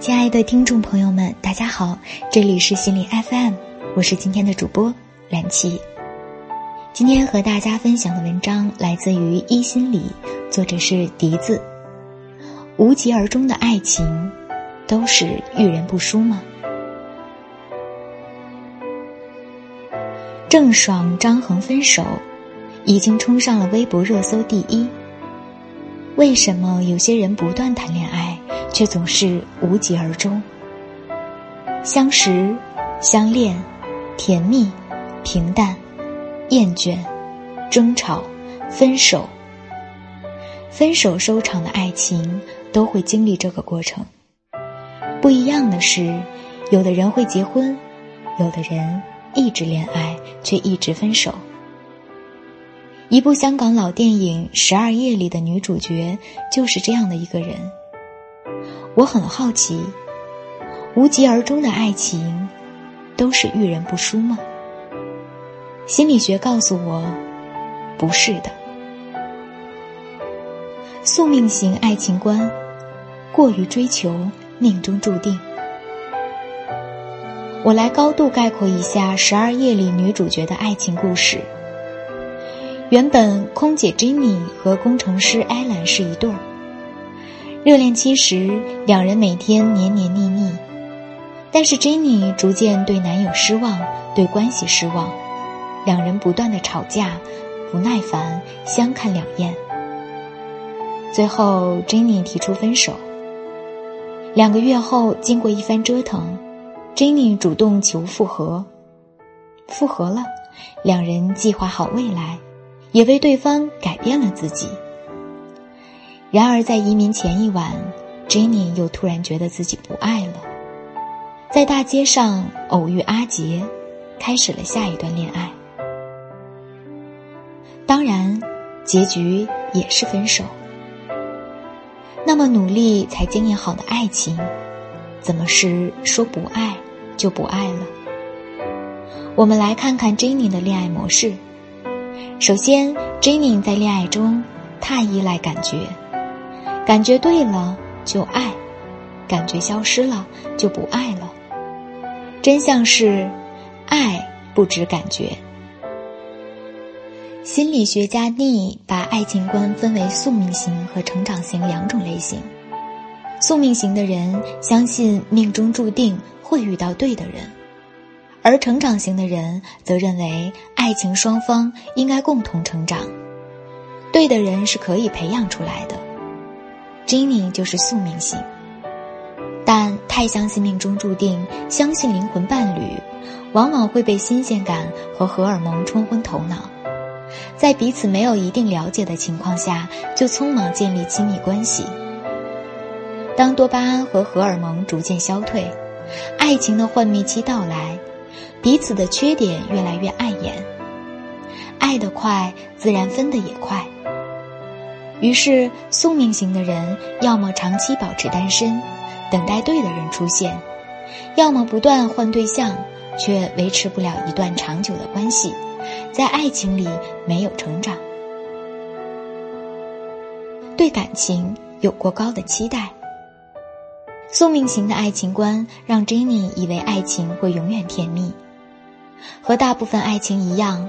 亲爱的听众朋友们，大家好，这里是心理 FM，我是今天的主播蓝琪。今天和大家分享的文章来自于一心理，作者是笛子。无疾而终的爱情，都是遇人不淑吗？郑爽、张恒分手，已经冲上了微博热搜第一。为什么有些人不断谈恋爱？却总是无疾而终。相识、相恋、甜蜜、平淡、厌倦、争吵、分手。分手收场的爱情都会经历这个过程。不一样的是，有的人会结婚，有的人一直恋爱却一直分手。一部香港老电影《十二夜》里的女主角就是这样的一个人。我很好奇，无疾而终的爱情，都是遇人不淑吗？心理学告诉我，不是的。宿命型爱情观，过于追求，命中注定。我来高度概括一下《十二夜》里女主角的爱情故事。原本空姐 Jenny 和工程师 Alan 是一对儿。热恋期时，两人每天黏黏腻腻，但是 Jenny 逐渐对男友失望，对关系失望，两人不断的吵架，不耐烦，相看两厌。最后，Jenny 提出分手。两个月后，经过一番折腾，Jenny 主动求复合，复合了，两人计划好未来，也为对方改变了自己。然而，在移民前一晚，Jenny 又突然觉得自己不爱了，在大街上偶遇阿杰，开始了下一段恋爱。当然，结局也是分手。那么努力才经营好的爱情，怎么是说不爱就不爱了？我们来看看 Jenny 的恋爱模式。首先，Jenny 在恋爱中太依赖感觉。感觉对了就爱，感觉消失了就不爱了。真相是，爱不止感觉。心理学家尼把爱情观分为宿命型和成长型两种类型。宿命型的人相信命中注定会遇到对的人，而成长型的人则认为爱情双方应该共同成长，对的人是可以培养出来的。Jenny 就是宿命型，但太相信命中注定，相信灵魂伴侣，往往会被新鲜感和荷尔蒙冲昏头脑，在彼此没有一定了解的情况下，就匆忙建立亲密关系。当多巴胺和荷尔蒙逐渐消退，爱情的幻灭期到来，彼此的缺点越来越碍眼，爱得快，自然分得也快。于是，宿命型的人要么长期保持单身，等待对的人出现；要么不断换对象，却维持不了一段长久的关系，在爱情里没有成长。对感情有过高的期待。宿命型的爱情观让 Jenny 以为爱情会永远甜蜜，和大部分爱情一样，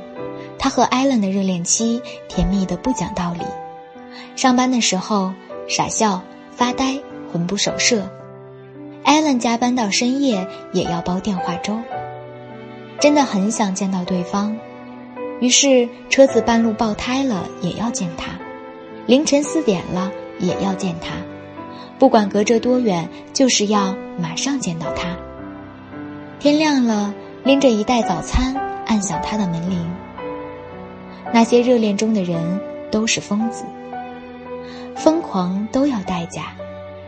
她和 Allen 的热恋期甜蜜的不讲道理。上班的时候傻笑发呆魂不守舍，艾伦加班到深夜也要煲电话粥。真的很想见到对方，于是车子半路爆胎了也要见他，凌晨四点了也要见他，不管隔着多远，就是要马上见到他。天亮了，拎着一袋早餐按响他的门铃。那些热恋中的人都是疯子。疯狂都要代价，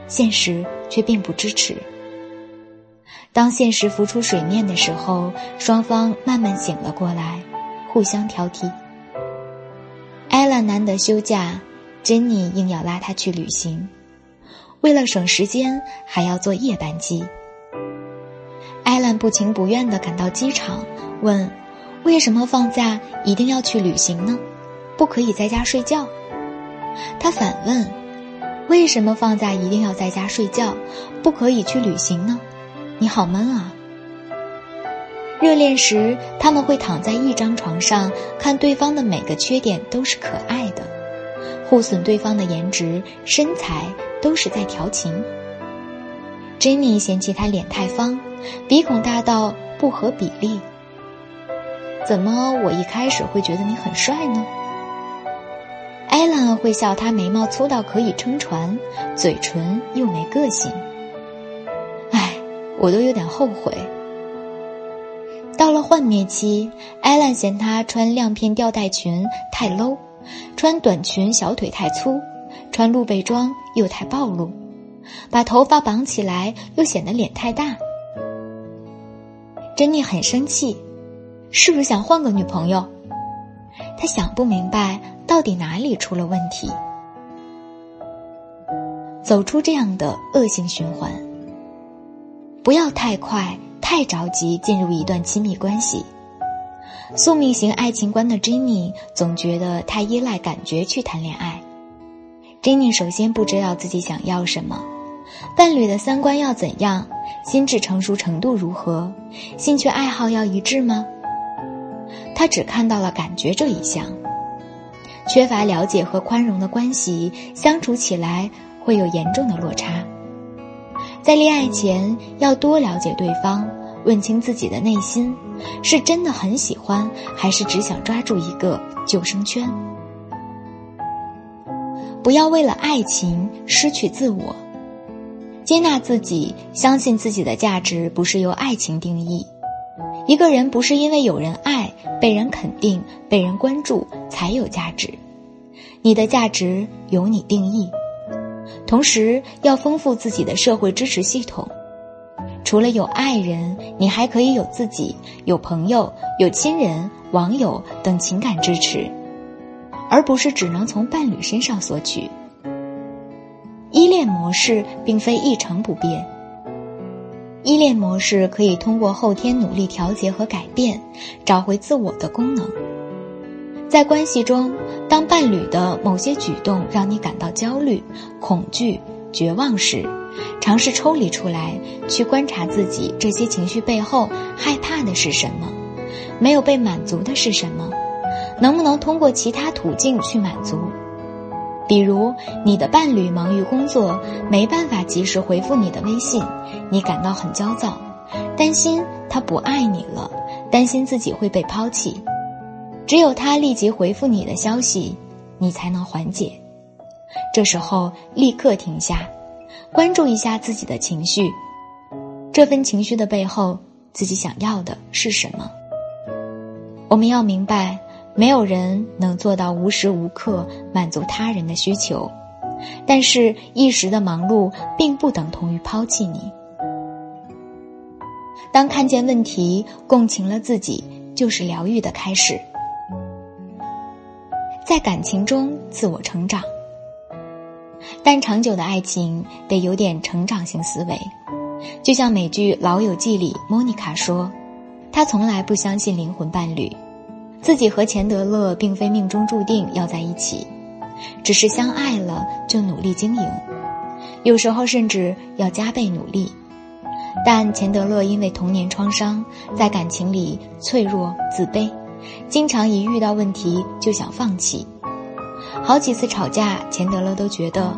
现实却并不支持。当现实浮出水面的时候，双方慢慢醒了过来，互相挑剔。艾拉难得休假，珍妮硬要拉他去旅行，为了省时间，还要坐夜班机。艾兰不情不愿地赶到机场，问：“为什么放假一定要去旅行呢？不可以在家睡觉？”他反问：“为什么放假一定要在家睡觉，不可以去旅行呢？你好闷啊！热恋时，他们会躺在一张床上，看对方的每个缺点都是可爱的，互损对方的颜值、身材都是在调情。珍妮嫌弃他脸太方，鼻孔大到不合比例。怎么我一开始会觉得你很帅呢？艾兰会笑他眉毛粗到可以撑船，嘴唇又没个性。唉，我都有点后悔。到了幻灭期，艾兰嫌他穿亮片吊带裙太 low，穿短裙小腿太粗，穿露背装又太暴露，把头发绑起来又显得脸太大。珍妮很生气，是不是想换个女朋友？他想不明白到底哪里出了问题。走出这样的恶性循环，不要太快。太着急进入一段亲密关系，宿命型爱情观的 Jenny 总觉得太依赖感觉去谈恋爱。Jenny 首先不知道自己想要什么，伴侣的三观要怎样，心智成熟程度如何，兴趣爱好要一致吗？他只看到了感觉这一项，缺乏了解和宽容的关系相处起来会有严重的落差。在恋爱前要多了解对方。问清自己的内心，是真的很喜欢，还是只想抓住一个救生圈？不要为了爱情失去自我，接纳自己，相信自己的价值不是由爱情定义。一个人不是因为有人爱、被人肯定、被人关注才有价值，你的价值由你定义。同时，要丰富自己的社会支持系统。除了有爱人，你还可以有自己、有朋友、有亲人、网友等情感支持，而不是只能从伴侣身上索取。依恋模式并非一成不变，依恋模式可以通过后天努力调节和改变，找回自我的功能。在关系中，当伴侣的某些举动让你感到焦虑、恐惧、绝望时，尝试抽离出来，去观察自己这些情绪背后害怕的是什么，没有被满足的是什么，能不能通过其他途径去满足？比如，你的伴侣忙于工作，没办法及时回复你的微信，你感到很焦躁，担心他不爱你了，担心自己会被抛弃。只有他立即回复你的消息，你才能缓解。这时候，立刻停下。关注一下自己的情绪，这份情绪的背后，自己想要的是什么？我们要明白，没有人能做到无时无刻满足他人的需求，但是一时的忙碌并不等同于抛弃你。当看见问题，共情了自己，就是疗愈的开始。在感情中自我成长。但长久的爱情得有点成长型思维，就像美剧《老友记》里莫妮卡说：“她从来不相信灵魂伴侣，自己和钱德勒并非命中注定要在一起，只是相爱了就努力经营，有时候甚至要加倍努力。但钱德勒因为童年创伤，在感情里脆弱自卑，经常一遇到问题就想放弃。”好几次吵架，钱德勒都觉得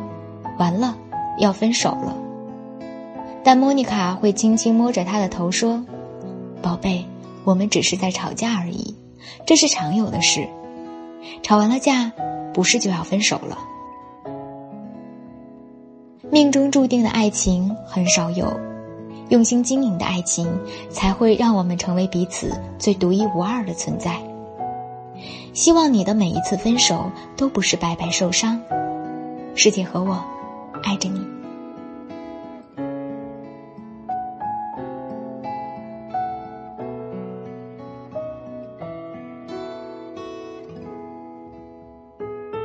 完了，要分手了。但莫妮卡会轻轻摸着他的头说：“宝贝，我们只是在吵架而已，这是常有的事。吵完了架，不是就要分手了？命中注定的爱情很少有，用心经营的爱情才会让我们成为彼此最独一无二的存在。”希望你的每一次分手都不是白白受伤，师姐和我爱着你。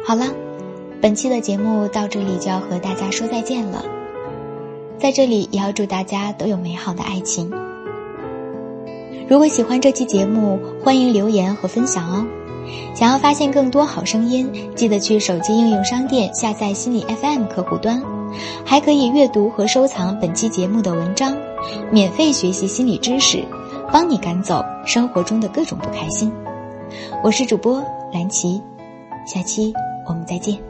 好了，本期的节目到这里就要和大家说再见了，在这里也要祝大家都有美好的爱情。如果喜欢这期节目，欢迎留言和分享哦。想要发现更多好声音，记得去手机应用商店下载心理 FM 客户端，还可以阅读和收藏本期节目的文章，免费学习心理知识，帮你赶走生活中的各种不开心。我是主播蓝琪，下期我们再见。